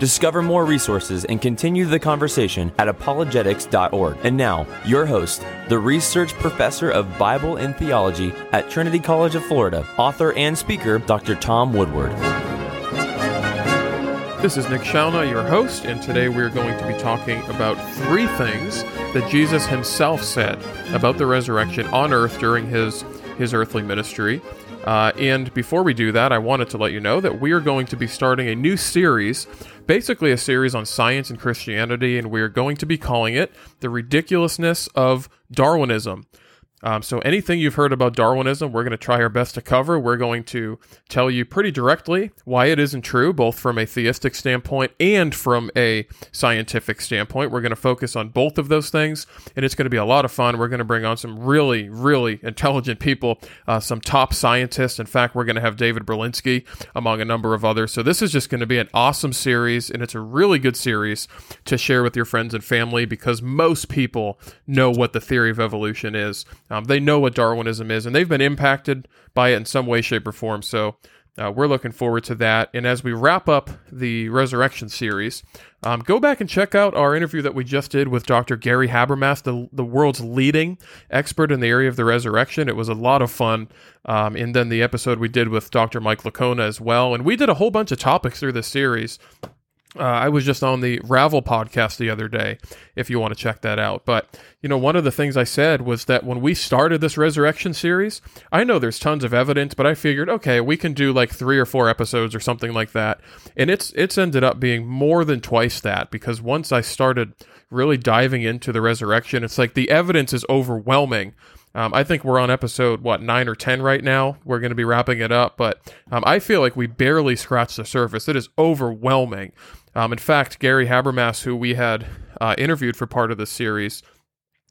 Discover more resources and continue the conversation at apologetics.org. And now, your host, the research professor of Bible and theology at Trinity College of Florida, author and speaker, Dr. Tom Woodward. This is Nick Shalna, your host, and today we're going to be talking about three things that Jesus himself said about the resurrection on earth during his, his earthly ministry. Uh, and before we do that, I wanted to let you know that we are going to be starting a new series, basically a series on science and Christianity, and we are going to be calling it The Ridiculousness of Darwinism. Um, so, anything you've heard about Darwinism, we're going to try our best to cover. We're going to tell you pretty directly why it isn't true, both from a theistic standpoint and from a scientific standpoint. We're going to focus on both of those things, and it's going to be a lot of fun. We're going to bring on some really, really intelligent people, uh, some top scientists. In fact, we're going to have David Berlinski, among a number of others. So, this is just going to be an awesome series, and it's a really good series to share with your friends and family because most people know what the theory of evolution is. Um, they know what Darwinism is, and they've been impacted by it in some way, shape, or form. So uh, we're looking forward to that. And as we wrap up the Resurrection series, um, go back and check out our interview that we just did with Dr. Gary Habermas, the, the world's leading expert in the area of the resurrection. It was a lot of fun. Um, and then the episode we did with Dr. Mike Licona as well. And we did a whole bunch of topics through this series. Uh, I was just on the Ravel podcast the other day, if you want to check that out. But, you know, one of the things I said was that when we started this resurrection series, I know there's tons of evidence, but I figured, okay, we can do like three or four episodes or something like that. And it's it's ended up being more than twice that because once I started really diving into the resurrection, it's like the evidence is overwhelming. Um, I think we're on episode what nine or ten right now. We're going to be wrapping it up, but um, I feel like we barely scratched the surface. It is overwhelming. Um, in fact, Gary Habermas, who we had uh, interviewed for part of this series,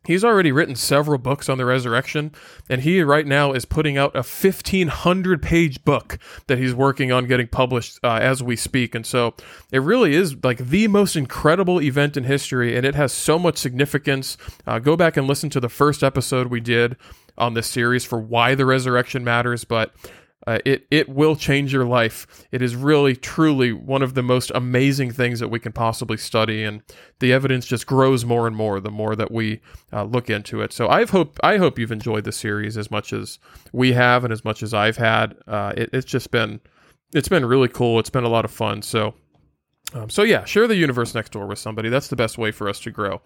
he's already written several books on the resurrection, and he right now is putting out a 1,500 page book that he's working on getting published uh, as we speak. And so it really is like the most incredible event in history, and it has so much significance. Uh, go back and listen to the first episode we did on this series for why the resurrection matters, but uh, it it will change your life. It is really truly one of the most amazing things that we can possibly study, and the evidence just grows more and more the more that we uh, look into it. So I hope I hope you've enjoyed the series as much as we have, and as much as I've had. Uh, it, it's just been it's been really cool. It's been a lot of fun. So um, so yeah, share the universe next door with somebody. That's the best way for us to grow.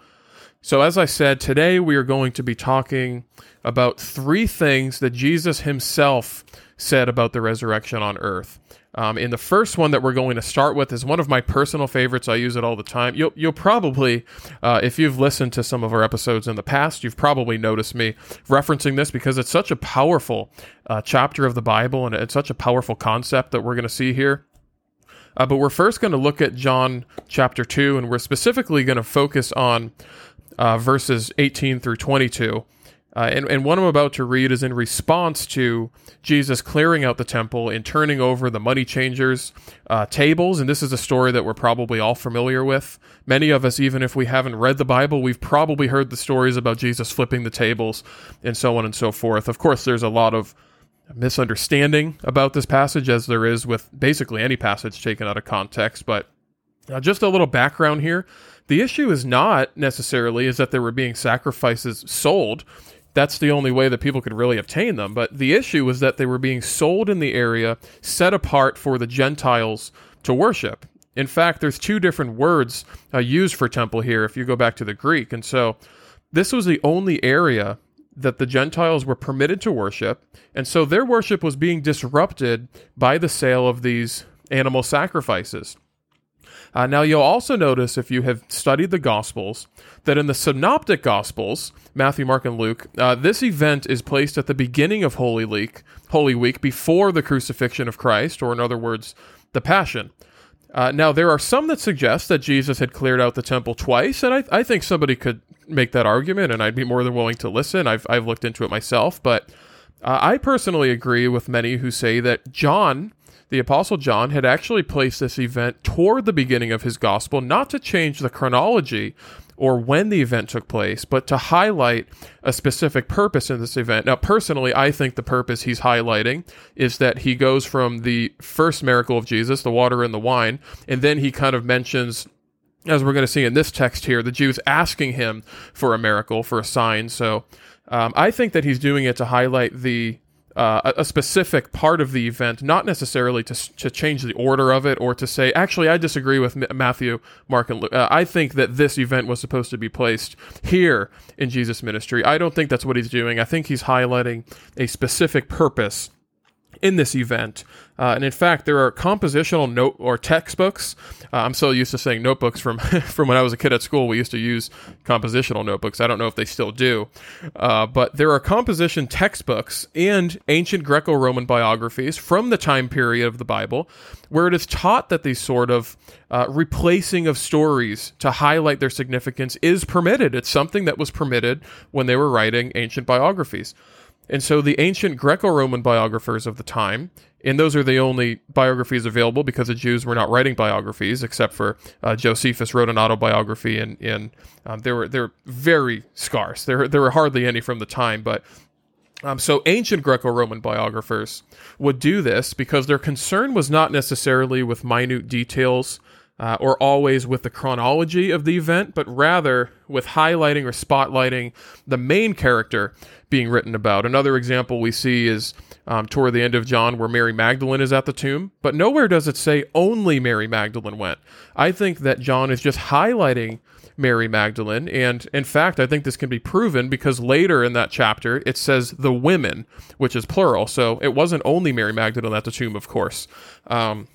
So, as I said, today we are going to be talking about three things that Jesus himself said about the resurrection on earth. Um, and the first one that we're going to start with is one of my personal favorites. I use it all the time. You'll, you'll probably, uh, if you've listened to some of our episodes in the past, you've probably noticed me referencing this because it's such a powerful uh, chapter of the Bible and it's such a powerful concept that we're going to see here. Uh, but we're first going to look at John chapter 2, and we're specifically going to focus on uh, verses 18 through 22. Uh, and, and what I'm about to read is in response to Jesus clearing out the temple and turning over the money changers' uh, tables. And this is a story that we're probably all familiar with. Many of us, even if we haven't read the Bible, we've probably heard the stories about Jesus flipping the tables and so on and so forth. Of course, there's a lot of misunderstanding about this passage, as there is with basically any passage taken out of context. But uh, just a little background here. The issue is not necessarily is that there were being sacrifices sold. That's the only way that people could really obtain them. But the issue was that they were being sold in the area, set apart for the Gentiles to worship. In fact, there's two different words uh, used for temple here if you go back to the Greek. And so this was the only area that the Gentiles were permitted to worship. And so their worship was being disrupted by the sale of these animal sacrifices. Uh, now, you'll also notice if you have studied the Gospels that in the Synoptic Gospels, Matthew, Mark, and Luke, uh, this event is placed at the beginning of Holy Week, Holy Week, before the crucifixion of Christ, or in other words, the Passion. Uh, now, there are some that suggest that Jesus had cleared out the temple twice, and I, I think somebody could make that argument, and I'd be more than willing to listen. I've I've looked into it myself, but uh, I personally agree with many who say that John, the Apostle John, had actually placed this event toward the beginning of his gospel, not to change the chronology or when the event took place, but to highlight a specific purpose in this event. Now, personally, I think the purpose he's highlighting is that he goes from the first miracle of Jesus, the water and the wine, and then he kind of mentions as we're going to see in this text here, the Jews asking him for a miracle, for a sign. So um, I think that he's doing it to highlight the uh, a specific part of the event, not necessarily to, to change the order of it or to say, actually, I disagree with M- Matthew, Mark, and Luke. Uh, I think that this event was supposed to be placed here in Jesus' ministry. I don't think that's what he's doing. I think he's highlighting a specific purpose in this event. Uh, and in fact, there are compositional note or textbooks. Uh, I'm so used to saying notebooks from from when I was a kid at school. We used to use compositional notebooks. I don't know if they still do, uh, but there are composition textbooks and ancient Greco-Roman biographies from the time period of the Bible, where it is taught that these sort of uh, replacing of stories to highlight their significance is permitted. It's something that was permitted when they were writing ancient biographies. And so the ancient Greco Roman biographers of the time, and those are the only biographies available because the Jews were not writing biographies, except for uh, Josephus wrote an autobiography, and, and um, they were they're very scarce. There there were hardly any from the time, but um, so ancient Greco-Roman biographers would do this because their concern was not necessarily with minute details uh, or always with the chronology of the event, but rather with highlighting or spotlighting the main character being written about. Another example we see is um, toward the end of John, where Mary Magdalene is at the tomb, but nowhere does it say only Mary Magdalene went. I think that John is just highlighting Mary Magdalene, and in fact, I think this can be proven because later in that chapter it says the women, which is plural. So it wasn't only Mary Magdalene at the tomb, of course. Um,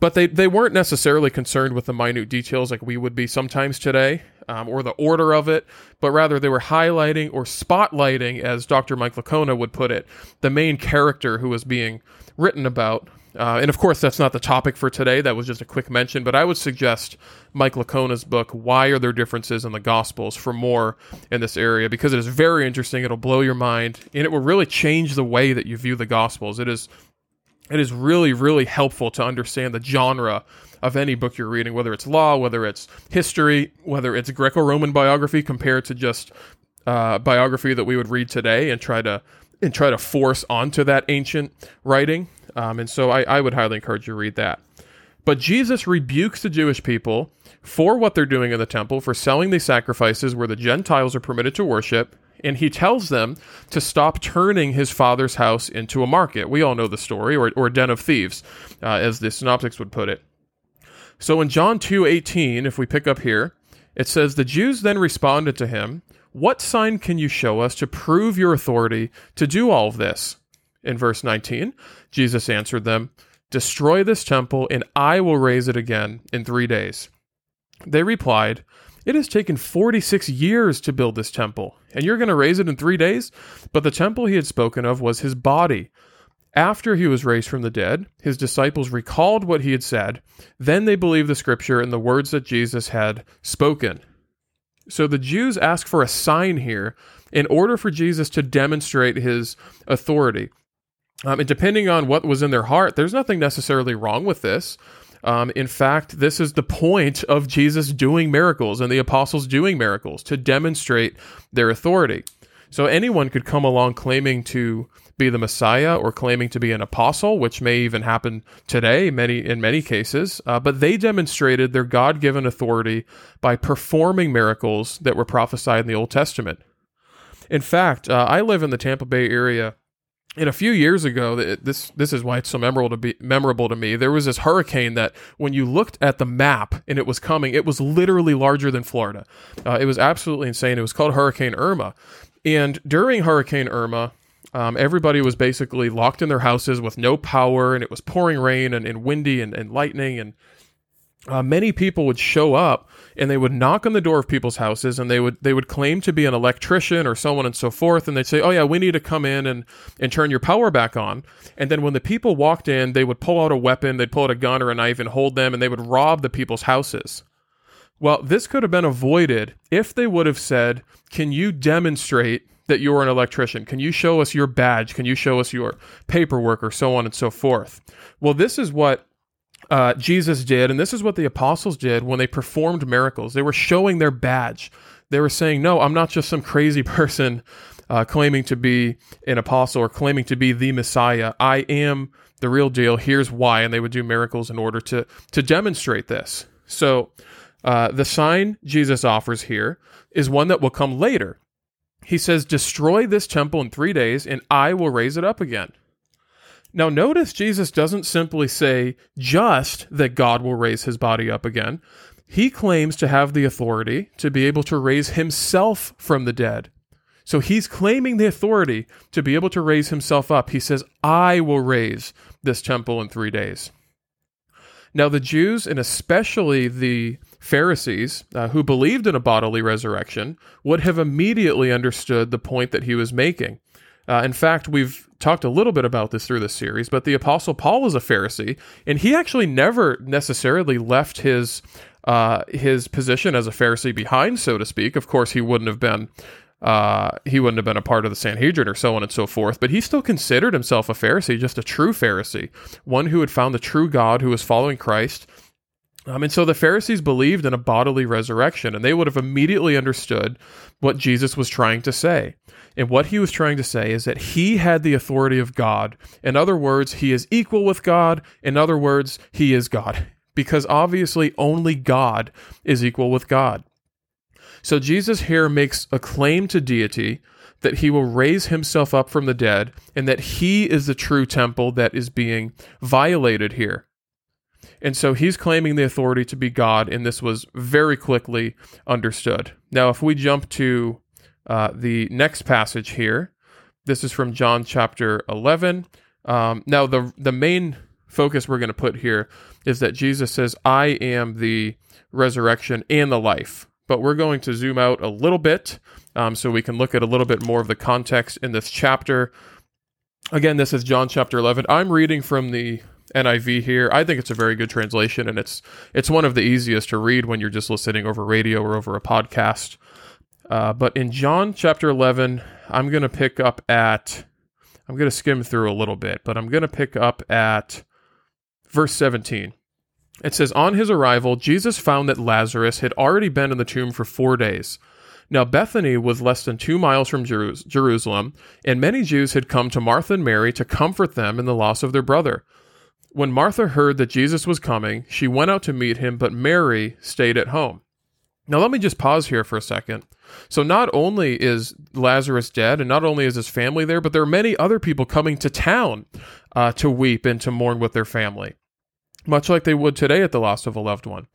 but they, they weren't necessarily concerned with the minute details like we would be sometimes today um, or the order of it, but rather they were highlighting or spotlighting, as Dr. Mike Licona would put it, the main character who was being written about. Uh, and of course, that's not the topic for today. That was just a quick mention, but I would suggest Mike Licona's book, Why Are There Differences in the Gospels, for more in this area because it is very interesting. It'll blow your mind and it will really change the way that you view the Gospels. It is it is really, really helpful to understand the genre of any book you're reading, whether it's law, whether it's history, whether it's Greco Roman biography compared to just uh, biography that we would read today and try to and try to force onto that ancient writing. Um, and so I, I would highly encourage you to read that. But Jesus rebukes the Jewish people for what they're doing in the temple, for selling these sacrifices where the Gentiles are permitted to worship, and he tells them to stop turning his father's house into a market. We all know the story, or, or den of thieves, uh, as the synoptics would put it. So in John 2:18, if we pick up here, it says the Jews then responded to him, "What sign can you show us to prove your authority to do all of this?" In verse 19, Jesus answered them, "Destroy this temple and I will raise it again in 3 days." They replied, it has taken 46 years to build this temple, and you're going to raise it in three days? But the temple he had spoken of was his body. After he was raised from the dead, his disciples recalled what he had said. Then they believed the scripture and the words that Jesus had spoken. So the Jews ask for a sign here in order for Jesus to demonstrate his authority. Um, and depending on what was in their heart, there's nothing necessarily wrong with this. Um, in fact, this is the point of Jesus doing miracles and the apostles doing miracles to demonstrate their authority. So anyone could come along claiming to be the Messiah or claiming to be an apostle, which may even happen today, many in many cases. Uh, but they demonstrated their God-given authority by performing miracles that were prophesied in the Old Testament. In fact, uh, I live in the Tampa Bay area and a few years ago, this this is why it's so memorable to be memorable to me. There was this hurricane that, when you looked at the map and it was coming, it was literally larger than Florida. Uh, it was absolutely insane. It was called Hurricane Irma, and during Hurricane Irma, um, everybody was basically locked in their houses with no power, and it was pouring rain and, and windy and, and lightning, and uh, many people would show up and they would knock on the door of people's houses and they would they would claim to be an electrician or someone and so forth and they'd say oh yeah we need to come in and and turn your power back on and then when the people walked in they would pull out a weapon they'd pull out a gun or a knife and hold them and they would rob the people's houses Well, this could have been avoided if they would have said, Can you demonstrate that you're an electrician? Can you show us your badge? Can you show us your paperwork or so on and so forth? Well, this is what uh, Jesus did, and this is what the apostles did when they performed miracles. They were showing their badge. They were saying, No, I'm not just some crazy person uh, claiming to be an apostle or claiming to be the Messiah. I am the real deal. Here's why. And they would do miracles in order to, to demonstrate this. So, uh, the sign Jesus offers here is one that will come later. He says, Destroy this temple in three days, and I will raise it up again. Now, notice Jesus doesn't simply say just that God will raise his body up again. He claims to have the authority to be able to raise himself from the dead. So he's claiming the authority to be able to raise himself up. He says, I will raise this temple in three days. Now, the Jews, and especially the Pharisees, uh, who believed in a bodily resurrection, would have immediately understood the point that he was making. Uh, in fact, we've talked a little bit about this through this series, but the Apostle Paul was a Pharisee, and he actually never necessarily left his uh, his position as a Pharisee behind, so to speak. Of course, he wouldn't have been uh, he wouldn't have been a part of the Sanhedrin or so on and so forth, but he still considered himself a Pharisee, just a true Pharisee, one who had found the true God, who was following Christ. Um, and so the Pharisees believed in a bodily resurrection, and they would have immediately understood what Jesus was trying to say. And what he was trying to say is that he had the authority of God. In other words, he is equal with God. In other words, he is God. Because obviously, only God is equal with God. So Jesus here makes a claim to deity that he will raise himself up from the dead and that he is the true temple that is being violated here. And so he's claiming the authority to be God, and this was very quickly understood. Now, if we jump to uh, the next passage here, this is from John chapter 11. Um, now, the, the main focus we're going to put here is that Jesus says, I am the resurrection and the life but we're going to zoom out a little bit um, so we can look at a little bit more of the context in this chapter. Again, this is John chapter 11. I'm reading from the NIV here. I think it's a very good translation, and it's it's one of the easiest to read when you're just listening over radio or over a podcast. Uh, but in John chapter 11, I'm going to pick up at I'm going to skim through a little bit, but I'm going to pick up at verse 17. It says, On his arrival, Jesus found that Lazarus had already been in the tomb for four days. Now, Bethany was less than two miles from Jerusalem, and many Jews had come to Martha and Mary to comfort them in the loss of their brother. When Martha heard that Jesus was coming, she went out to meet him, but Mary stayed at home. Now, let me just pause here for a second. So, not only is Lazarus dead, and not only is his family there, but there are many other people coming to town uh, to weep and to mourn with their family much like they would today at the loss of a loved one.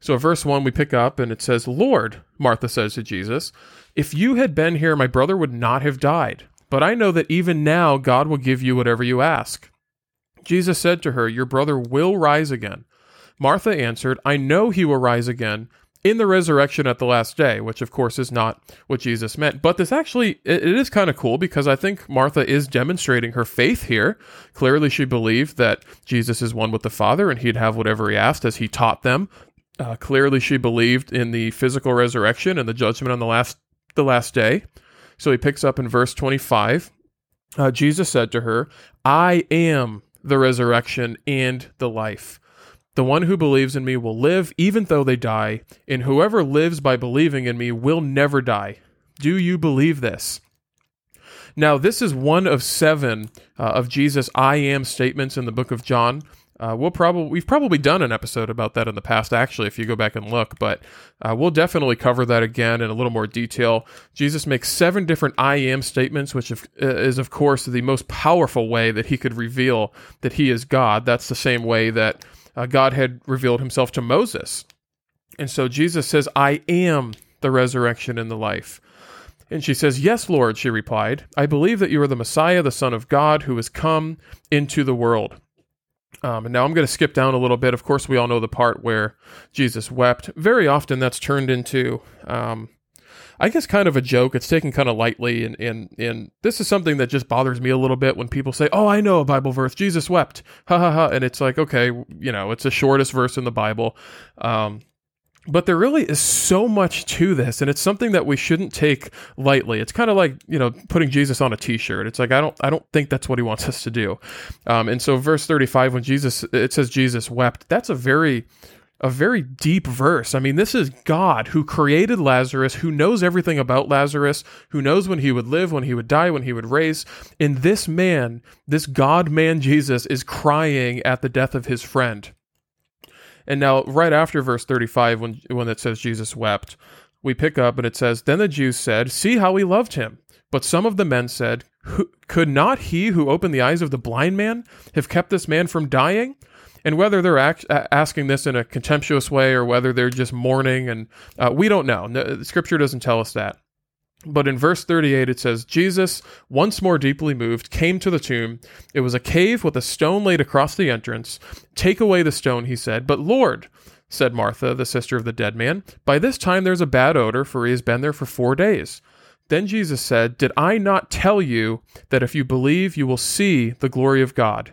So, verse 1, we pick up and it says, Lord, Martha says to Jesus, if you had been here, my brother would not have died. But I know that even now God will give you whatever you ask. Jesus said to her, Your brother will rise again. Martha answered, I know he will rise again in the resurrection at the last day, which of course is not what Jesus meant. But this actually it is kind of cool because I think Martha is demonstrating her faith here. Clearly, she believed that Jesus is one with the Father and he'd have whatever he asked as he taught them. Uh, clearly, she believed in the physical resurrection and the judgment on the last the last day. So he picks up in verse twenty five. Uh, Jesus said to her, "I am the resurrection and the life." The one who believes in me will live even though they die, and whoever lives by believing in me will never die. Do you believe this? Now, this is one of seven uh, of Jesus' I am statements in the book of John. Uh, we'll probably we've probably done an episode about that in the past, actually, if you go back and look. But uh, we'll definitely cover that again in a little more detail. Jesus makes seven different "I am" statements, which is, of course, the most powerful way that he could reveal that he is God. That's the same way that uh, God had revealed himself to Moses. And so Jesus says, I am the resurrection and the life. And she says, Yes, Lord, she replied. I believe that you are the Messiah, the Son of God, who has come into the world. Um, and now I'm going to skip down a little bit. Of course, we all know the part where Jesus wept. Very often that's turned into um, I guess kind of a joke. It's taken kind of lightly, and and and this is something that just bothers me a little bit when people say, "Oh, I know a Bible verse. Jesus wept." Ha ha ha. And it's like, okay, you know, it's the shortest verse in the Bible. Um, but there really is so much to this and it's something that we shouldn't take lightly it's kind of like you know putting jesus on a t-shirt it's like i don't i don't think that's what he wants us to do um, and so verse 35 when jesus it says jesus wept that's a very a very deep verse. I mean, this is God who created Lazarus, who knows everything about Lazarus, who knows when he would live, when he would die, when he would raise. And this man, this God man Jesus, is crying at the death of his friend. And now, right after verse 35, when, when it says Jesus wept, we pick up and it says, Then the Jews said, See how we loved him. But some of the men said, Could not he who opened the eyes of the blind man have kept this man from dying? And whether they're act- asking this in a contemptuous way or whether they're just mourning, and uh, we don't know. No, scripture doesn't tell us that. But in verse 38, it says, Jesus, once more deeply moved, came to the tomb. It was a cave with a stone laid across the entrance. Take away the stone, he said. But Lord, said Martha, the sister of the dead man, by this time there's a bad odor, for he has been there for four days. Then Jesus said, Did I not tell you that if you believe, you will see the glory of God?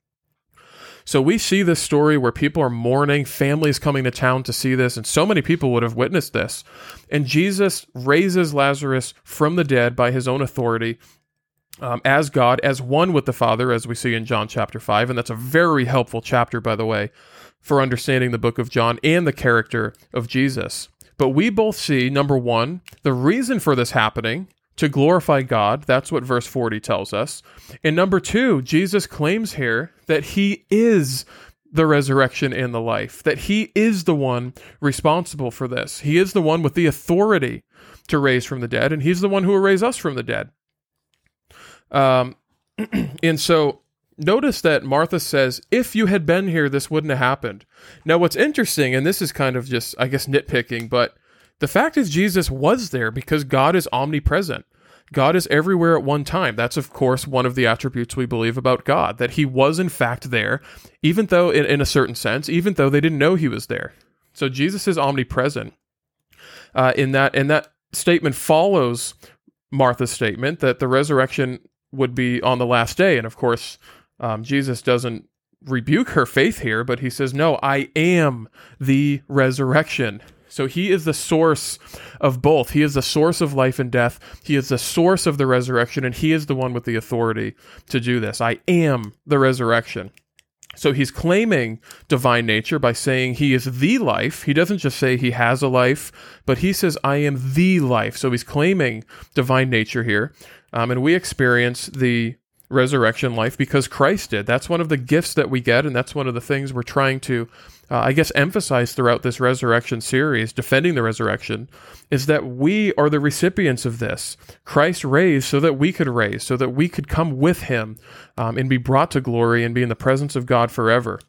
So we see this story where people are mourning, families coming to town to see this, and so many people would have witnessed this. And Jesus raises Lazarus from the dead by his own authority. Um, as God, as one with the Father, as we see in John chapter 5. And that's a very helpful chapter, by the way, for understanding the book of John and the character of Jesus. But we both see, number one, the reason for this happening to glorify God. That's what verse 40 tells us. And number two, Jesus claims here that he is the resurrection and the life, that he is the one responsible for this. He is the one with the authority to raise from the dead, and he's the one who will raise us from the dead. Um, and so notice that Martha says, if you had been here, this wouldn't have happened. Now, what's interesting, and this is kind of just, I guess, nitpicking, but the fact is, Jesus was there because God is omnipresent. God is everywhere at one time. That's, of course, one of the attributes we believe about God, that he was, in fact, there, even though, in, in a certain sense, even though they didn't know he was there. So Jesus is omnipresent. Uh, in that, and that statement follows Martha's statement that the resurrection would be on the last day. And of course, um, Jesus doesn't rebuke her faith here, but he says, No, I am the resurrection. So he is the source of both. He is the source of life and death. He is the source of the resurrection, and he is the one with the authority to do this. I am the resurrection. So he's claiming divine nature by saying he is the life. He doesn't just say he has a life, but he says, I am the life. So he's claiming divine nature here. Um, and we experience the resurrection life because Christ did. That's one of the gifts that we get, and that's one of the things we're trying to, uh, I guess, emphasize throughout this resurrection series, defending the resurrection, is that we are the recipients of this. Christ raised so that we could raise, so that we could come with him um, and be brought to glory and be in the presence of God forever.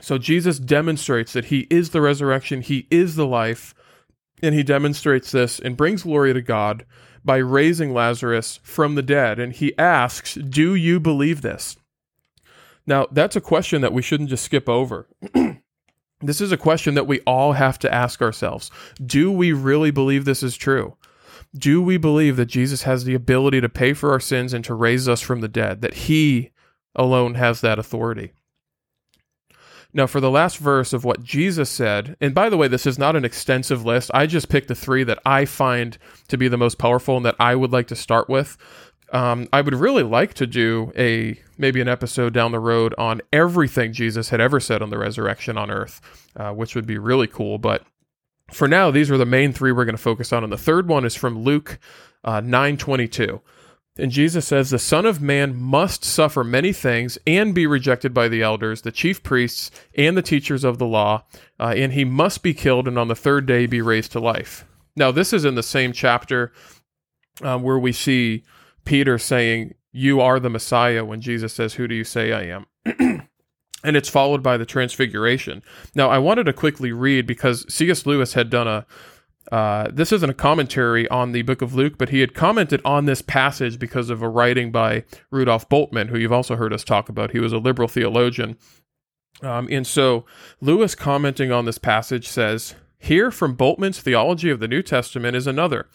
So Jesus demonstrates that he is the resurrection, he is the life, and he demonstrates this and brings glory to God by raising Lazarus from the dead. And he asks, Do you believe this? Now, that's a question that we shouldn't just skip over. this is a question that we all have to ask ourselves. Do we really believe this is true? Do we believe that Jesus has the ability to pay for our sins and to raise us from the dead? That he alone has that authority? Now, for the last verse of what Jesus said, and by the way, this is not an extensive list. I just picked the three that I find to be the most powerful and that I would like to start with. Um, I would really like to do a maybe an episode down the road on everything Jesus had ever said on the resurrection on earth, uh, which would be really cool. But for now, these are the main three we're going to focus on. And the third one is from Luke uh, nine twenty two. And Jesus says, The Son of Man must suffer many things and be rejected by the elders, the chief priests, and the teachers of the law, uh, and he must be killed and on the third day be raised to life. Now, this is in the same chapter um, where we see Peter saying, You are the Messiah, when Jesus says, Who do you say I am? and it's followed by the transfiguration. Now, I wanted to quickly read because C.S. Lewis had done a uh, this isn't a commentary on the book of Luke, but he had commented on this passage because of a writing by Rudolf Bultmann, who you've also heard us talk about. He was a liberal theologian. Um, and so Lewis commenting on this passage says, Here from Bultmann's theology of the New Testament is another.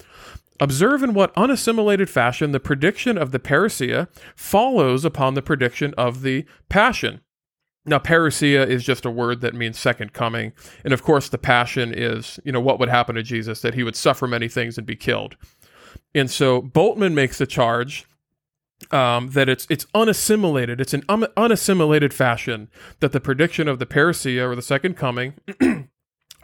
Observe in what unassimilated fashion the prediction of the parousia follows upon the prediction of the passion. Now, parousia is just a word that means second coming. And of course, the passion is, you know, what would happen to Jesus, that he would suffer many things and be killed. And so Bultmann makes the charge um, that it's it's unassimilated. It's an un- unassimilated fashion that the prediction of the parousia or the second coming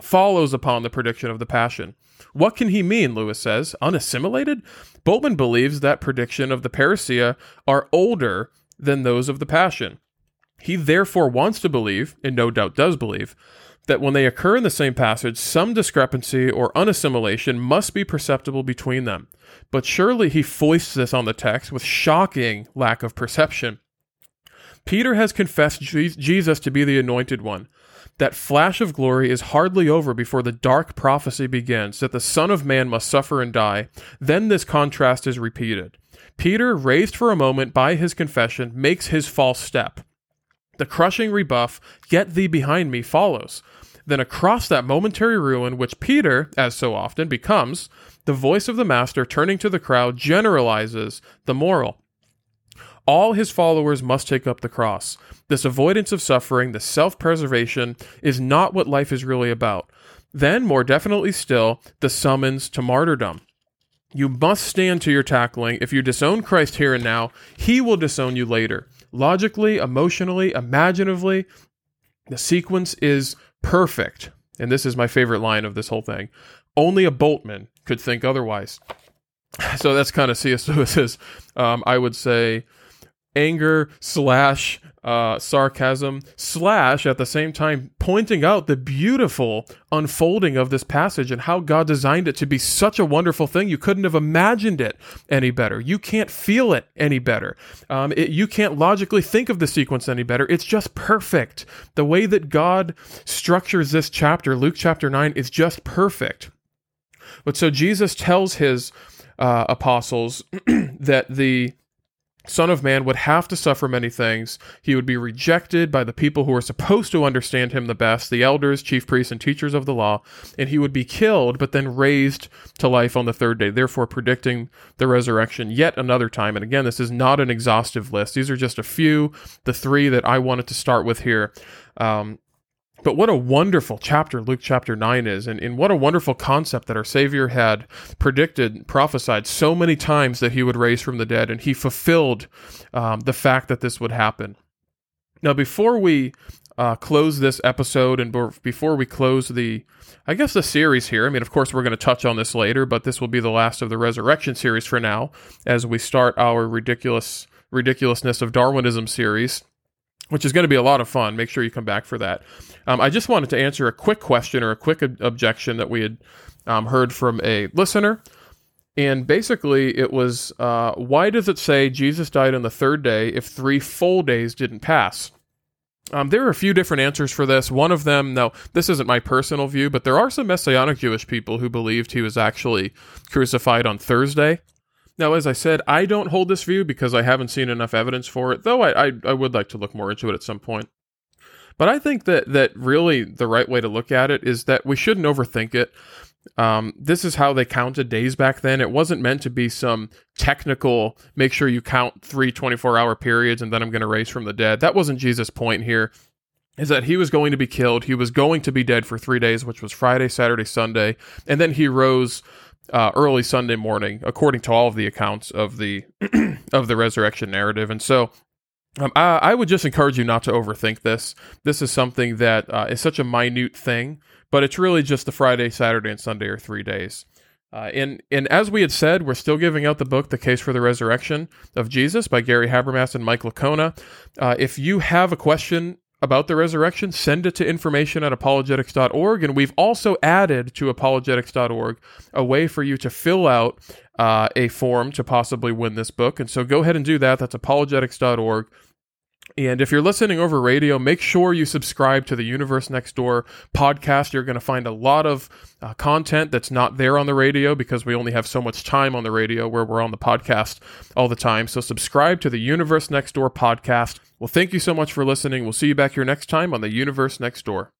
follows upon the prediction of the passion. What can he mean? Lewis says unassimilated. Bultmann believes that prediction of the parousia are older than those of the passion. He therefore wants to believe, and no doubt does believe, that when they occur in the same passage, some discrepancy or unassimilation must be perceptible between them. But surely he foists this on the text with shocking lack of perception. Peter has confessed Jesus to be the anointed one. That flash of glory is hardly over before the dark prophecy begins that the Son of Man must suffer and die. Then this contrast is repeated. Peter, raised for a moment by his confession, makes his false step. The crushing rebuff, Get thee behind me, follows. Then across that momentary ruin, which Peter, as so often, becomes, the voice of the Master turning to the crowd generalizes the moral. All his followers must take up the cross. This avoidance of suffering, this self preservation, is not what life is really about. Then, more definitely still, the summons to martyrdom. You must stand to your tackling. If you disown Christ here and now, he will disown you later logically, emotionally, imaginatively, the sequence is perfect. And this is my favorite line of this whole thing. Only a Bultmann could think otherwise. So that's kind of C.S. Lewis's, um, I would say, anger slash uh, sarcasm slash at the same time pointing out the beautiful unfolding of this passage and how God designed it to be such a wonderful thing. You couldn't have imagined it any better. You can't feel it any better. Um, it, you can't logically think of the sequence any better. It's just perfect. The way that God structures this chapter, Luke chapter 9, is just perfect. But so Jesus tells his uh, apostles that the Son of Man would have to suffer many things. He would be rejected by the people who are supposed to understand him the best, the elders, chief priests, and teachers of the law, and he would be killed, but then raised to life on the third day, therefore predicting the resurrection yet another time. And again, this is not an exhaustive list. These are just a few, the three that I wanted to start with here. Um, but what a wonderful chapter Luke chapter 9 is, and, and what a wonderful concept that our Savior had predicted, prophesied so many times that he would raise from the dead, and he fulfilled um, the fact that this would happen. Now, before we uh, close this episode and before we close the, I guess, the series here, I mean, of course, we're going to touch on this later, but this will be the last of the resurrection series for now as we start our ridiculous ridiculousness of Darwinism series which is going to be a lot of fun. Make sure you come back for that. Um, I just wanted to answer a quick question or a quick ob- objection that we had um, heard from a listener. And basically, it was uh, why does it say Jesus died on the third day if three full days didn't pass? Um, there are a few different answers for this. One of them, now, this isn't my personal view, but there are some Messianic Jewish people who believed he was actually crucified on Thursday. Now, as I said, I don't hold this view because I haven't seen enough evidence for it, though I, I, I would like to look more into it at some point. But I think that that really the right way to look at it is that we shouldn't overthink it. Um, this is how they counted days back then. It wasn't meant to be some technical, make sure you count three 24 hour periods and then I'm going to raise from the dead. That wasn't Jesus' point here. Is that he was going to be killed. He was going to be dead for three days, which was Friday, Saturday, Sunday. And then he rose uh, early Sunday morning, according to all of the accounts of the of the resurrection narrative. And so, um, I, I, would just encourage you not to overthink this. This is something that uh, is such a minute thing, but it's really just the Friday, Saturday, and Sunday are three days. Uh, and and as we had said, we're still giving out the book, The Case for the Resurrection of Jesus by Gary Habermas and Mike Licona. Uh, if you have a question about the resurrection, send it to information at apologetics.org. And we've also added to apologetics.org a way for you to fill out uh, a form to possibly win this book. And so go ahead and do that. That's apologetics.org. And if you're listening over radio, make sure you subscribe to the Universe Next Door podcast. You're going to find a lot of uh, content that's not there on the radio because we only have so much time on the radio where we're on the podcast all the time. So subscribe to the Universe Next Door podcast. Well, thank you so much for listening. We'll see you back here next time on the Universe Next Door.